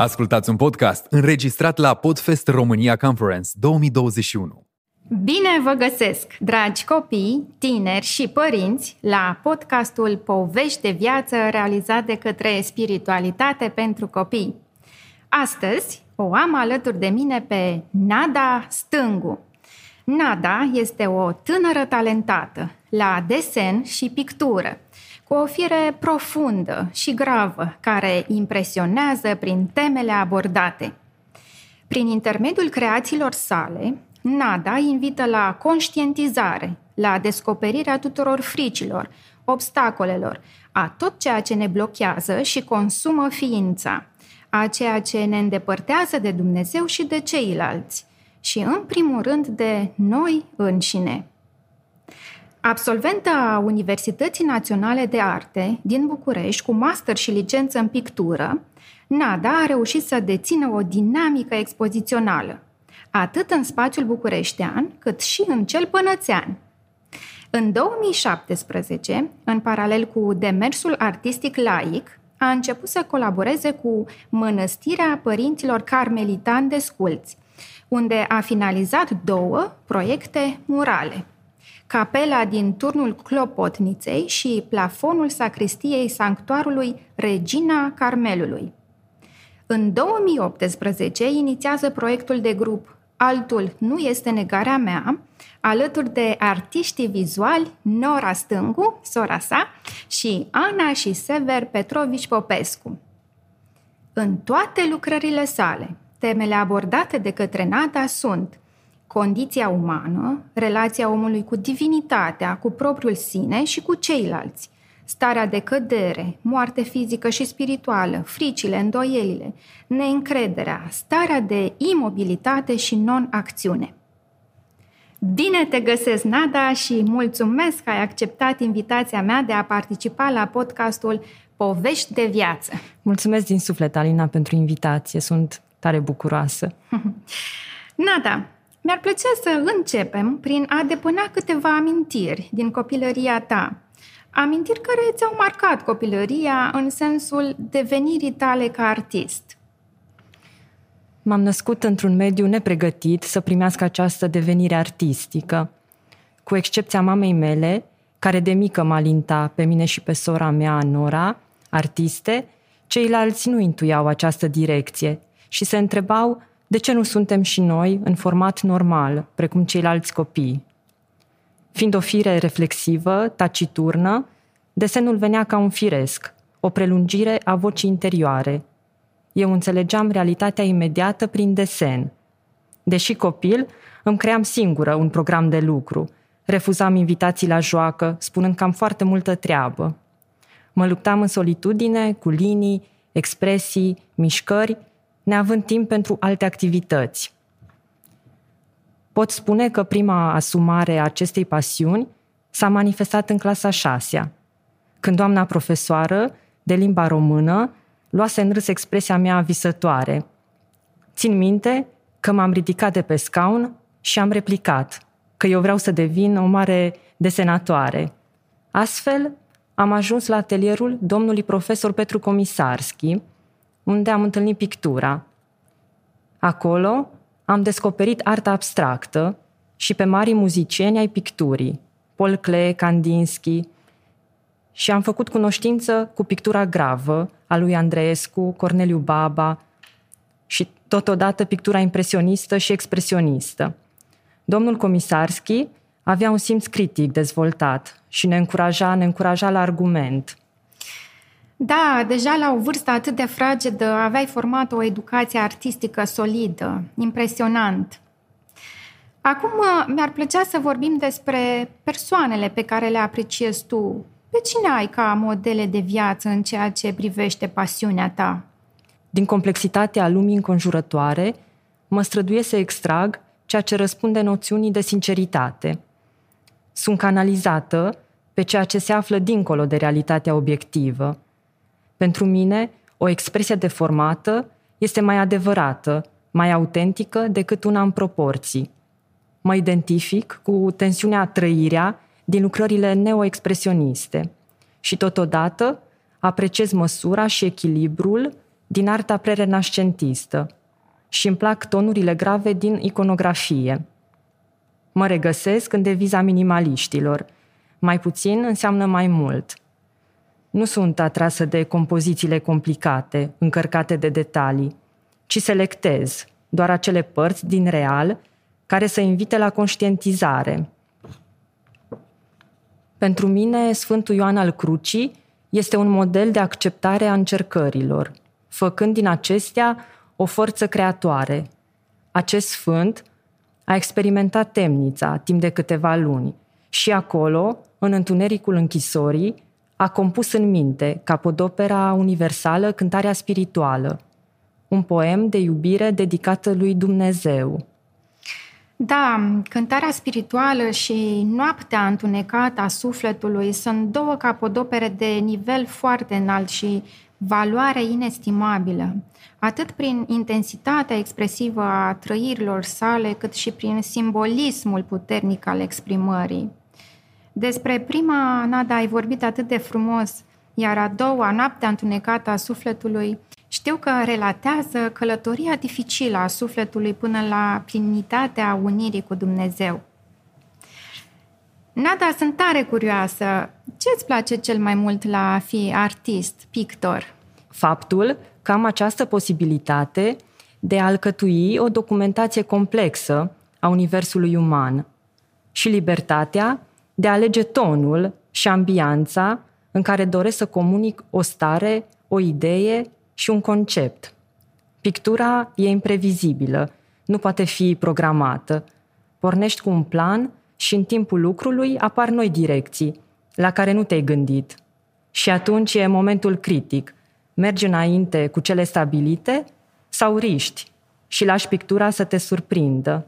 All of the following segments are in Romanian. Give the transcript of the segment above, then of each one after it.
Ascultați un podcast înregistrat la Podfest România Conference 2021. Bine vă găsesc, dragi copii, tineri și părinți, la podcastul Povești de viață realizat de către Spiritualitate pentru Copii. Astăzi o am alături de mine pe Nada Stângu. Nada este o tânără talentată la desen și pictură cu o fire profundă și gravă, care impresionează prin temele abordate. Prin intermediul creațiilor sale, Nada invită la conștientizare, la descoperirea tuturor fricilor, obstacolelor, a tot ceea ce ne blochează și consumă ființa, a ceea ce ne îndepărtează de Dumnezeu și de ceilalți, și în primul rând de noi înșine. Absolventă a Universității Naționale de Arte din București, cu master și licență în pictură, Nada a reușit să dețină o dinamică expozițională, atât în spațiul bucureștean, cât și în cel pănățean. În 2017, în paralel cu demersul artistic laic, a început să colaboreze cu Mănăstirea Părinților Carmelitani de Sculți, unde a finalizat două proiecte murale – capela din turnul Clopotniței și plafonul sacristiei sanctuarului Regina Carmelului. În 2018 inițiază proiectul de grup Altul nu este negarea mea, alături de artiștii vizuali Nora Stângu, sora sa, și Ana și Sever Petrovici Popescu. În toate lucrările sale, temele abordate de către Nada sunt condiția umană, relația omului cu divinitatea, cu propriul sine și cu ceilalți, starea de cădere, moarte fizică și spirituală, fricile, îndoielile, neîncrederea, starea de imobilitate și non-acțiune. Bine te găsesc, Nada, și mulțumesc că ai acceptat invitația mea de a participa la podcastul Povești de viață. Mulțumesc din suflet, Alina, pentru invitație. Sunt tare bucuroasă. Nada, mi-ar plăcea să începem prin a depuna câteva amintiri din copilăria ta. Amintiri care ți-au marcat copilăria în sensul devenirii tale ca artist. M-am născut într-un mediu nepregătit să primească această devenire artistică. Cu excepția mamei mele, care de mică m-a alinta pe mine și pe sora mea, Nora, artiste, ceilalți nu intuiau această direcție și se întrebau de ce nu suntem și noi în format normal, precum ceilalți copii? Fiind o fire reflexivă, taciturnă, desenul venea ca un firesc, o prelungire a vocii interioare. Eu înțelegeam realitatea imediată prin desen. Deși copil, îmi cream singură un program de lucru, refuzam invitații la joacă, spunând că am foarte multă treabă. Mă luptam în solitudine, cu linii, expresii, mișcări neavând timp pentru alte activități. Pot spune că prima asumare a acestei pasiuni s-a manifestat în clasa șasea, când doamna profesoară de limba română luase în râs expresia mea visătoare. Țin minte că m-am ridicat de pe scaun și am replicat că eu vreau să devin o mare desenatoare. Astfel, am ajuns la atelierul domnului profesor Petru Comisarski, unde am întâlnit pictura. Acolo am descoperit arta abstractă și pe mari muzicieni ai picturii, Paul Klee, Kandinsky, și am făcut cunoștință cu pictura gravă a lui Andreescu, Corneliu Baba și totodată pictura impresionistă și expresionistă. Domnul Comisarski avea un simț critic dezvoltat și ne încuraja, ne încuraja la argument – da, deja la o vârstă atât de fragedă aveai format o educație artistică solidă, impresionant. Acum mi-ar plăcea să vorbim despre persoanele pe care le apreciezi tu. Pe cine ai ca modele de viață în ceea ce privește pasiunea ta? Din complexitatea lumii înconjurătoare, mă străduie să extrag ceea ce răspunde noțiunii de sinceritate. Sunt canalizată pe ceea ce se află dincolo de realitatea obiectivă – pentru mine, o expresie deformată este mai adevărată, mai autentică decât una în proporții. Mă identific cu tensiunea trăirea din lucrările neoexpresioniste și totodată apreciez măsura și echilibrul din arta prerenascentistă și îmi plac tonurile grave din iconografie. Mă regăsesc în deviza minimaliștilor. Mai puțin înseamnă mai mult. Nu sunt atrasă de compozițiile complicate, încărcate de detalii, ci selectez doar acele părți din real care să invite la conștientizare. Pentru mine, Sfântul Ioan al Crucii este un model de acceptare a încercărilor, făcând din acestea o forță creatoare. Acest sfânt a experimentat temnița timp de câteva luni și acolo, în întunericul închisorii, a compus în minte, capodopera universală Cântarea spirituală, un poem de iubire dedicată lui Dumnezeu. Da, cântarea spirituală și noaptea întunecată a sufletului sunt două capodopere de nivel foarte înalt și valoare inestimabilă, atât prin intensitatea expresivă a trăirilor sale, cât și prin simbolismul puternic al exprimării. Despre prima nada ai vorbit atât de frumos, iar a doua, noaptea întunecată a sufletului, știu că relatează călătoria dificilă a sufletului până la plinitatea unirii cu Dumnezeu. Nada, sunt tare curioasă. Ce îți place cel mai mult la a fi artist, pictor? Faptul că am această posibilitate de a alcătui o documentație complexă a universului uman și libertatea de a alege tonul și ambianța în care doresc să comunic o stare, o idee și un concept. Pictura e imprevizibilă, nu poate fi programată. Pornești cu un plan și în timpul lucrului apar noi direcții, la care nu te-ai gândit. Și atunci e momentul critic. Mergi înainte cu cele stabilite sau riști și lași pictura să te surprindă.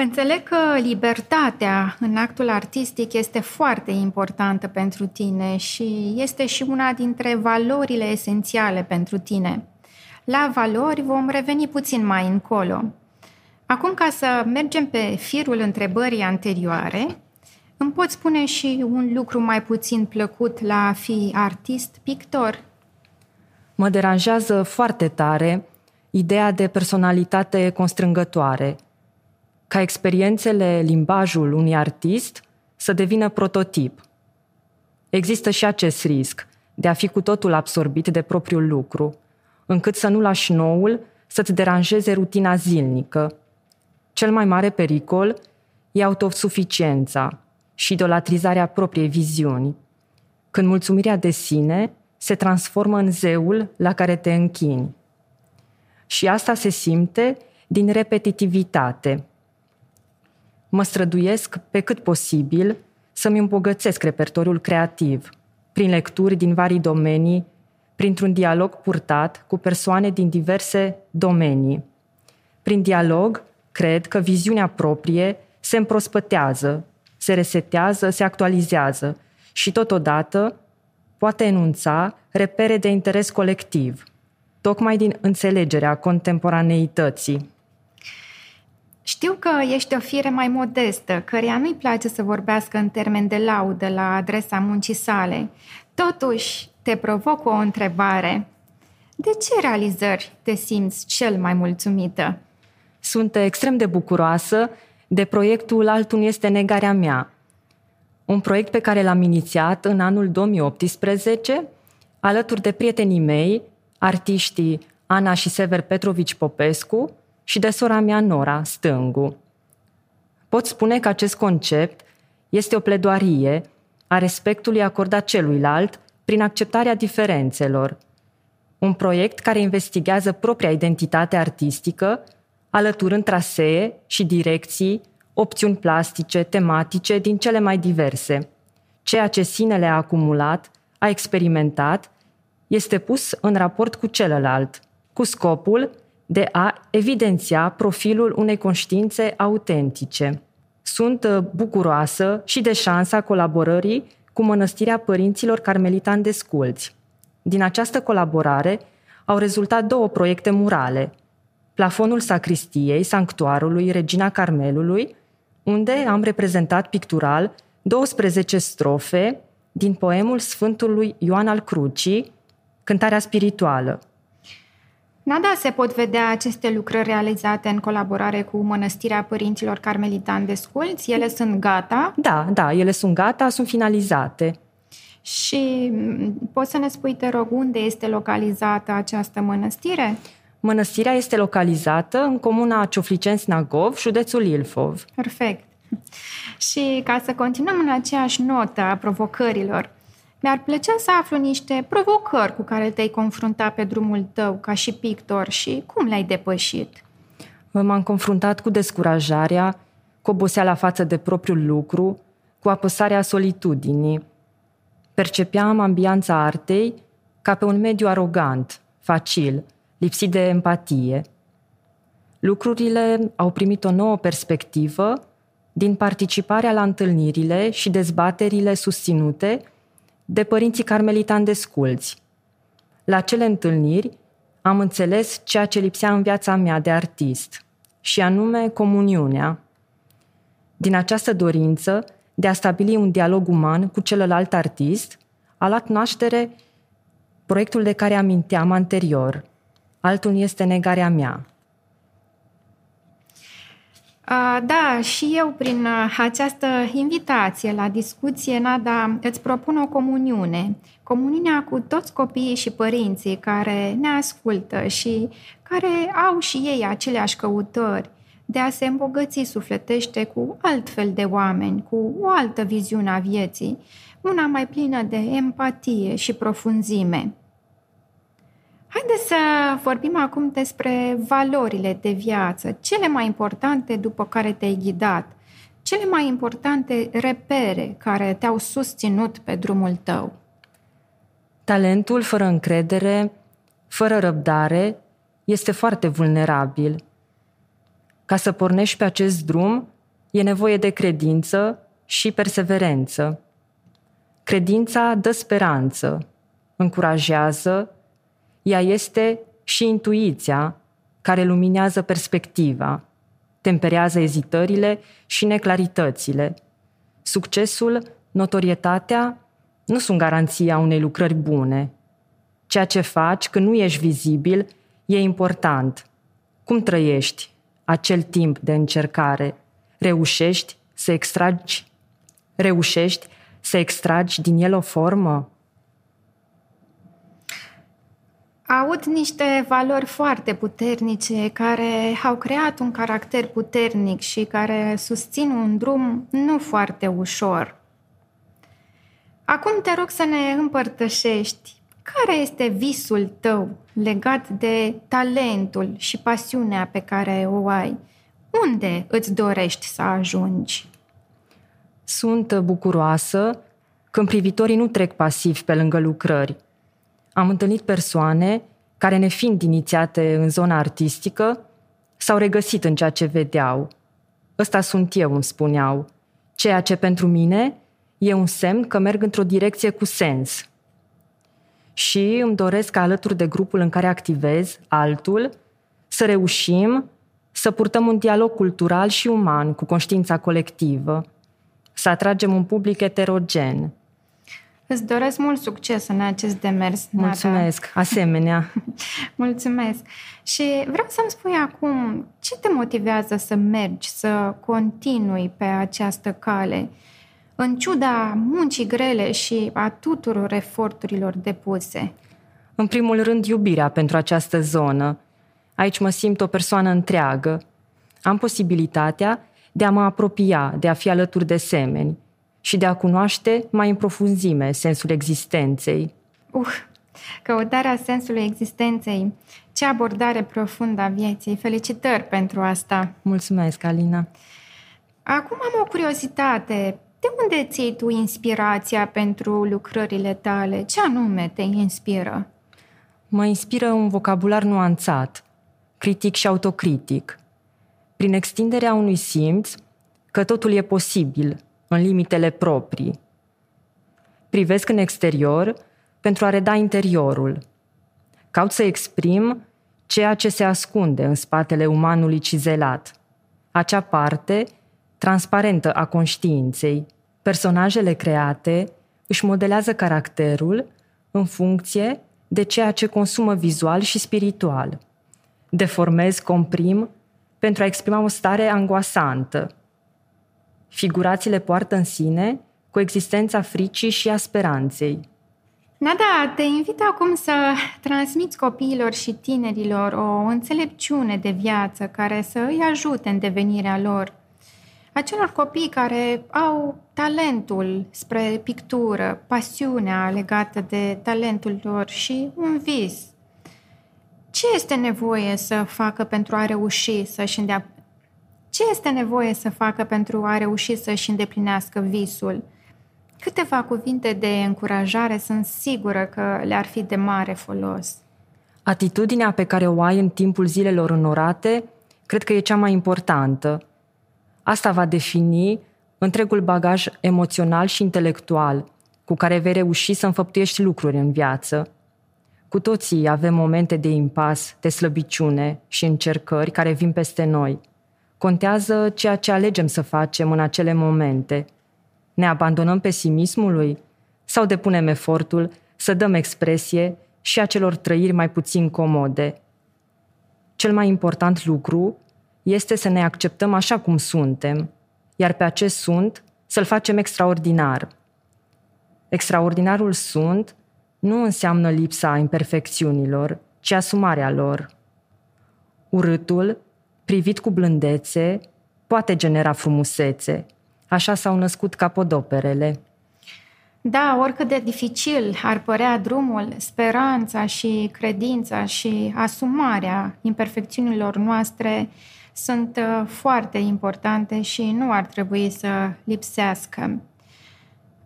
Înțeleg că libertatea în actul artistic este foarte importantă pentru tine și este și una dintre valorile esențiale pentru tine. La valori vom reveni puțin mai încolo. Acum, ca să mergem pe firul întrebării anterioare, îmi poți spune și un lucru mai puțin plăcut la a fi artist-pictor? Mă deranjează foarte tare ideea de personalitate constrângătoare – ca experiențele, limbajul unui artist să devină prototip. Există și acest risc de a fi cu totul absorbit de propriul lucru, încât să nu lași noul să-ți deranjeze rutina zilnică. Cel mai mare pericol e autosuficiența și idolatrizarea propriei viziuni, când mulțumirea de sine se transformă în zeul la care te închini. Și asta se simte din repetitivitate, mă străduiesc pe cât posibil să-mi îmbogățesc repertoriul creativ, prin lecturi din vari domenii, printr-un dialog purtat cu persoane din diverse domenii. Prin dialog, cred că viziunea proprie se împrospătează, se resetează, se actualizează și totodată poate enunța repere de interes colectiv, tocmai din înțelegerea contemporaneității. Știu că ești o fire mai modestă, căreia nu-i place să vorbească în termen de laudă la adresa muncii sale. Totuși, te provoc o întrebare. De ce realizări te simți cel mai mulțumită? Sunt extrem de bucuroasă de proiectul Altul este negarea mea. Un proiect pe care l-am inițiat în anul 2018, alături de prietenii mei, artiștii Ana și Sever Petrovici Popescu, și de sora mea Nora Stângu. Pot spune că acest concept este o pledoarie a respectului acordat celuilalt prin acceptarea diferențelor. Un proiect care investigează propria identitate artistică, alăturând trasee și direcții, opțiuni plastice, tematice din cele mai diverse. Ceea ce sinele a acumulat, a experimentat, este pus în raport cu celălalt, cu scopul de a evidenția profilul unei conștiințe autentice. Sunt uh, bucuroasă și de șansa colaborării cu Mănăstirea Părinților Carmelitan de Sculți. Din această colaborare au rezultat două proiecte murale. Plafonul sacristiei Sanctuarului Regina Carmelului, unde am reprezentat pictural 12 strofe din poemul Sfântului Ioan al Crucii, Cântarea spirituală, Nada se pot vedea aceste lucrări realizate în colaborare cu Mănăstirea Părinților Carmelitani de Sculți? Ele sunt gata? Da, da, ele sunt gata, sunt finalizate. Și mm, poți să ne spui, te rog, unde este localizată această mănăstire? Mănăstirea este localizată în comuna Cioflicen-Snagov, județul Ilfov. Perfect. Și ca să continuăm în aceeași notă a provocărilor, mi-ar plăcea să aflu niște provocări cu care te-ai confruntat pe drumul tău ca și pictor și cum le-ai depășit. M-am confruntat cu descurajarea, cu oboseala față de propriul lucru, cu apăsarea solitudinii. Percepeam ambianța artei ca pe un mediu arogant, facil, lipsit de empatie. Lucrurile au primit o nouă perspectivă din participarea la întâlnirile și dezbaterile susținute de părinții carmelitani de sculți. La cele întâlniri am înțeles ceea ce lipsea în viața mea de artist, și anume comuniunea. Din această dorință de a stabili un dialog uman cu celălalt artist, a luat naștere proiectul de care aminteam anterior. Altul este negarea mea, da, și eu prin această invitație la discuție, Nada, îți propun o comuniune. Comuniunea cu toți copiii și părinții care ne ascultă și care au și ei aceleași căutări de a se îmbogăți sufletește cu altfel de oameni, cu o altă viziune a vieții, una mai plină de empatie și profunzime. Haideți să vorbim acum despre valorile de viață, cele mai importante după care te-ai ghidat, cele mai importante repere care te-au susținut pe drumul tău. Talentul fără încredere, fără răbdare, este foarte vulnerabil. Ca să pornești pe acest drum, e nevoie de credință și perseverență. Credința dă speranță, încurajează, ea este și intuiția care luminează perspectiva, temperează ezitările și neclaritățile. Succesul, notorietatea nu sunt garanția unei lucrări bune. Ceea ce faci când nu ești vizibil e important. Cum trăiești acel timp de încercare? Reușești să extragi reușești să extragi din el o formă? Aud niște valori foarte puternice care au creat un caracter puternic și care susțin un drum nu foarte ușor. Acum te rog să ne împărtășești care este visul tău legat de talentul și pasiunea pe care o ai. Unde îți dorești să ajungi? Sunt bucuroasă când privitorii nu trec pasiv pe lângă lucrări, am întâlnit persoane care, nefiind inițiate în zona artistică, s-au regăsit în ceea ce vedeau. Ăsta sunt eu, îmi spuneau. Ceea ce pentru mine e un semn că merg într-o direcție cu sens. Și îmi doresc ca alături de grupul în care activez, altul, să reușim să purtăm un dialog cultural și uman cu conștiința colectivă, să atragem un public eterogen, Îți doresc mult succes în acest demers, Mulțumesc, Nata. asemenea. Mulțumesc. Și vreau să-mi spui acum, ce te motivează să mergi, să continui pe această cale, în ciuda muncii grele și a tuturor eforturilor depuse? În primul rând, iubirea pentru această zonă. Aici mă simt o persoană întreagă. Am posibilitatea de a mă apropia, de a fi alături de semeni și de a cunoaște mai în profunzime sensul existenței. Uh, căutarea sensului existenței. Ce abordare profundă a vieții. Felicitări pentru asta. Mulțumesc, Alina. Acum am o curiozitate. De unde ții tu inspirația pentru lucrările tale? Ce anume te inspiră? Mă inspiră un vocabular nuanțat, critic și autocritic. Prin extinderea unui simț că totul e posibil, în limitele proprii. Privesc în exterior pentru a reda interiorul. Caut să exprim ceea ce se ascunde în spatele umanului cizelat, acea parte transparentă a conștiinței. Personajele create își modelează caracterul în funcție de ceea ce consumă vizual și spiritual. deformez, comprim pentru a exprima o stare angoasantă. Figurațiile poartă în sine coexistența fricii și a speranței. Nada, te invit acum să transmiți copiilor și tinerilor o înțelepciune de viață care să îi ajute în devenirea lor. Acelor copii care au talentul spre pictură, pasiunea legată de talentul lor și un vis. Ce este nevoie să facă pentru a reuși să-și îndea... Ce este nevoie să facă pentru a reuși să-și îndeplinească visul? Câteva cuvinte de încurajare sunt sigură că le-ar fi de mare folos. Atitudinea pe care o ai în timpul zilelor înorate, cred că e cea mai importantă. Asta va defini întregul bagaj emoțional și intelectual cu care vei reuși să înfăptuiești lucruri în viață. Cu toții avem momente de impas, de slăbiciune și încercări care vin peste noi. Contează ceea ce alegem să facem în acele momente – ne abandonăm pesimismului sau depunem efortul să dăm expresie și acelor trăiri mai puțin comode? Cel mai important lucru este să ne acceptăm așa cum suntem, iar pe acest sunt să-l facem extraordinar. Extraordinarul sunt nu înseamnă lipsa imperfecțiunilor, ci asumarea lor. Urâtul, privit cu blândețe, poate genera frumusețe – Așa s-au născut capodoperele. Da, oricât de dificil ar părea drumul, speranța și credința și asumarea imperfecțiunilor noastre sunt uh, foarte importante și nu ar trebui să lipsească.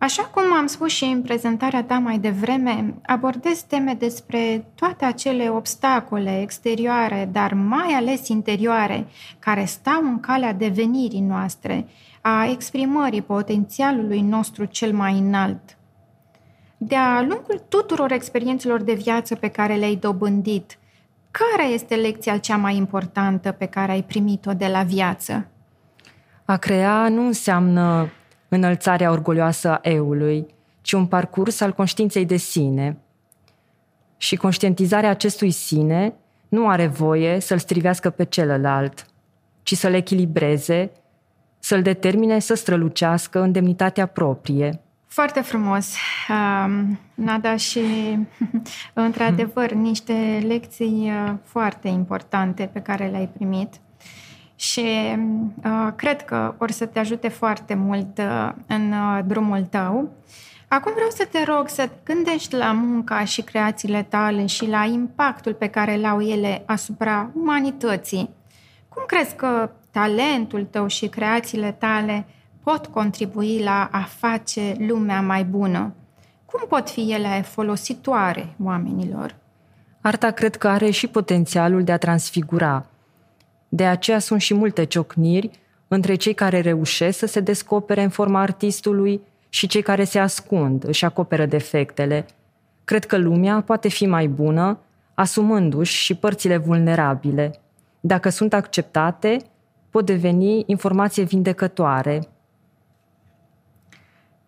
Așa cum am spus și în prezentarea ta mai devreme, abordez teme despre toate acele obstacole exterioare, dar mai ales interioare, care stau în calea devenirii noastre a exprimării potențialului nostru cel mai înalt. De-a lungul tuturor experiențelor de viață pe care le-ai dobândit, care este lecția cea mai importantă pe care ai primit-o de la viață? A crea nu înseamnă înălțarea orgolioasă a eului, ci un parcurs al conștiinței de sine. Și conștientizarea acestui sine nu are voie să-l strivească pe celălalt, ci să-l echilibreze să-l determine să strălucească în demnitatea proprie. Foarte frumos, Nada, și într-adevăr niște lecții uh, foarte importante pe care le-ai primit și uh, cred că or să te ajute foarte mult uh, în drumul tău. Acum vreau să te rog să gândești la munca și creațiile tale și la impactul pe care le au ele asupra umanității. Cum crezi că talentul tău și creațiile tale pot contribui la a face lumea mai bună? Cum pot fi ele folositoare oamenilor? Arta cred că are și potențialul de a transfigura. De aceea sunt și multe ciocniri între cei care reușesc să se descopere în forma artistului și cei care se ascund, își acoperă defectele. Cred că lumea poate fi mai bună asumându-și și părțile vulnerabile. Dacă sunt acceptate, pot deveni informație vindecătoare.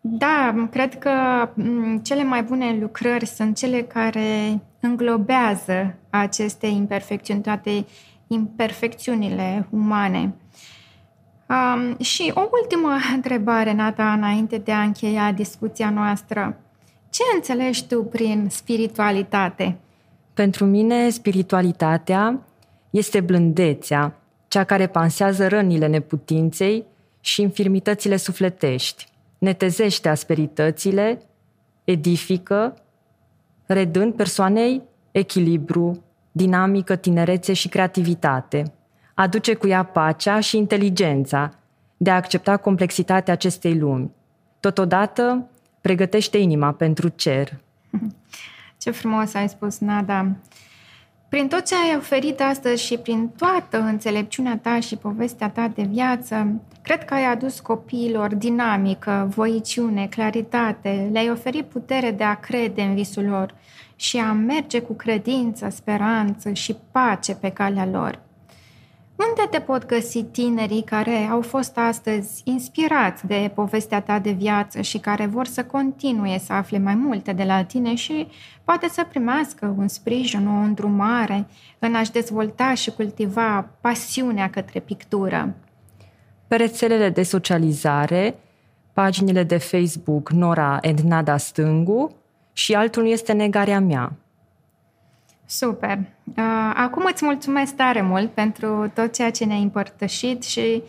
Da, cred că cele mai bune lucrări sunt cele care înglobează aceste imperfecțiuni, toate imperfecțiunile umane. Um, și o ultimă întrebare, Nata, înainte de a încheia discuția noastră. Ce înțelegi tu prin spiritualitate? Pentru mine, spiritualitatea este blândețea, cea care pansează rănile neputinței și infirmitățile sufletești, netezește asperitățile, edifică, redând persoanei echilibru, dinamică, tinerețe și creativitate. Aduce cu ea pacea și inteligența de a accepta complexitatea acestei lumi. Totodată, pregătește inima pentru cer. Ce frumos ai spus, Nada! Prin tot ce ai oferit astăzi și prin toată înțelepciunea ta și povestea ta de viață, cred că ai adus copiilor dinamică, voiciune, claritate, le-ai oferit putere de a crede în visul lor și a merge cu credință, speranță și pace pe calea lor. Unde te pot găsi tinerii care au fost astăzi inspirați de povestea ta de viață și care vor să continue să afle mai multe de la tine și poate să primească un sprijin, o îndrumare în a-și dezvolta și cultiva pasiunea către pictură? Pe rețelele de socializare, paginile de Facebook Nora and Nada Stângu și altul este Negarea mea. Super! Uh, acum îți mulțumesc tare mult pentru tot ceea ce ne-ai împărtășit și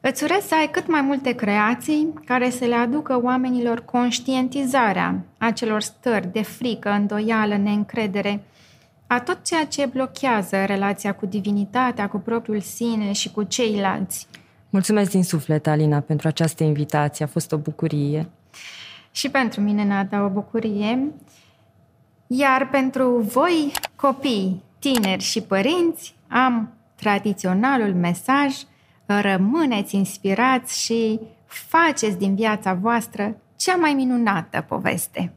îți urez să ai cât mai multe creații care să le aducă oamenilor conștientizarea acelor stări de frică, îndoială, neîncredere, a tot ceea ce blochează relația cu divinitatea, cu propriul sine și cu ceilalți. Mulțumesc din suflet, Alina, pentru această invitație. A fost o bucurie. Și pentru mine, Nada, o bucurie. Iar pentru voi, copii, tineri și părinți, am tradiționalul mesaj rămâneți inspirați și faceți din viața voastră cea mai minunată poveste.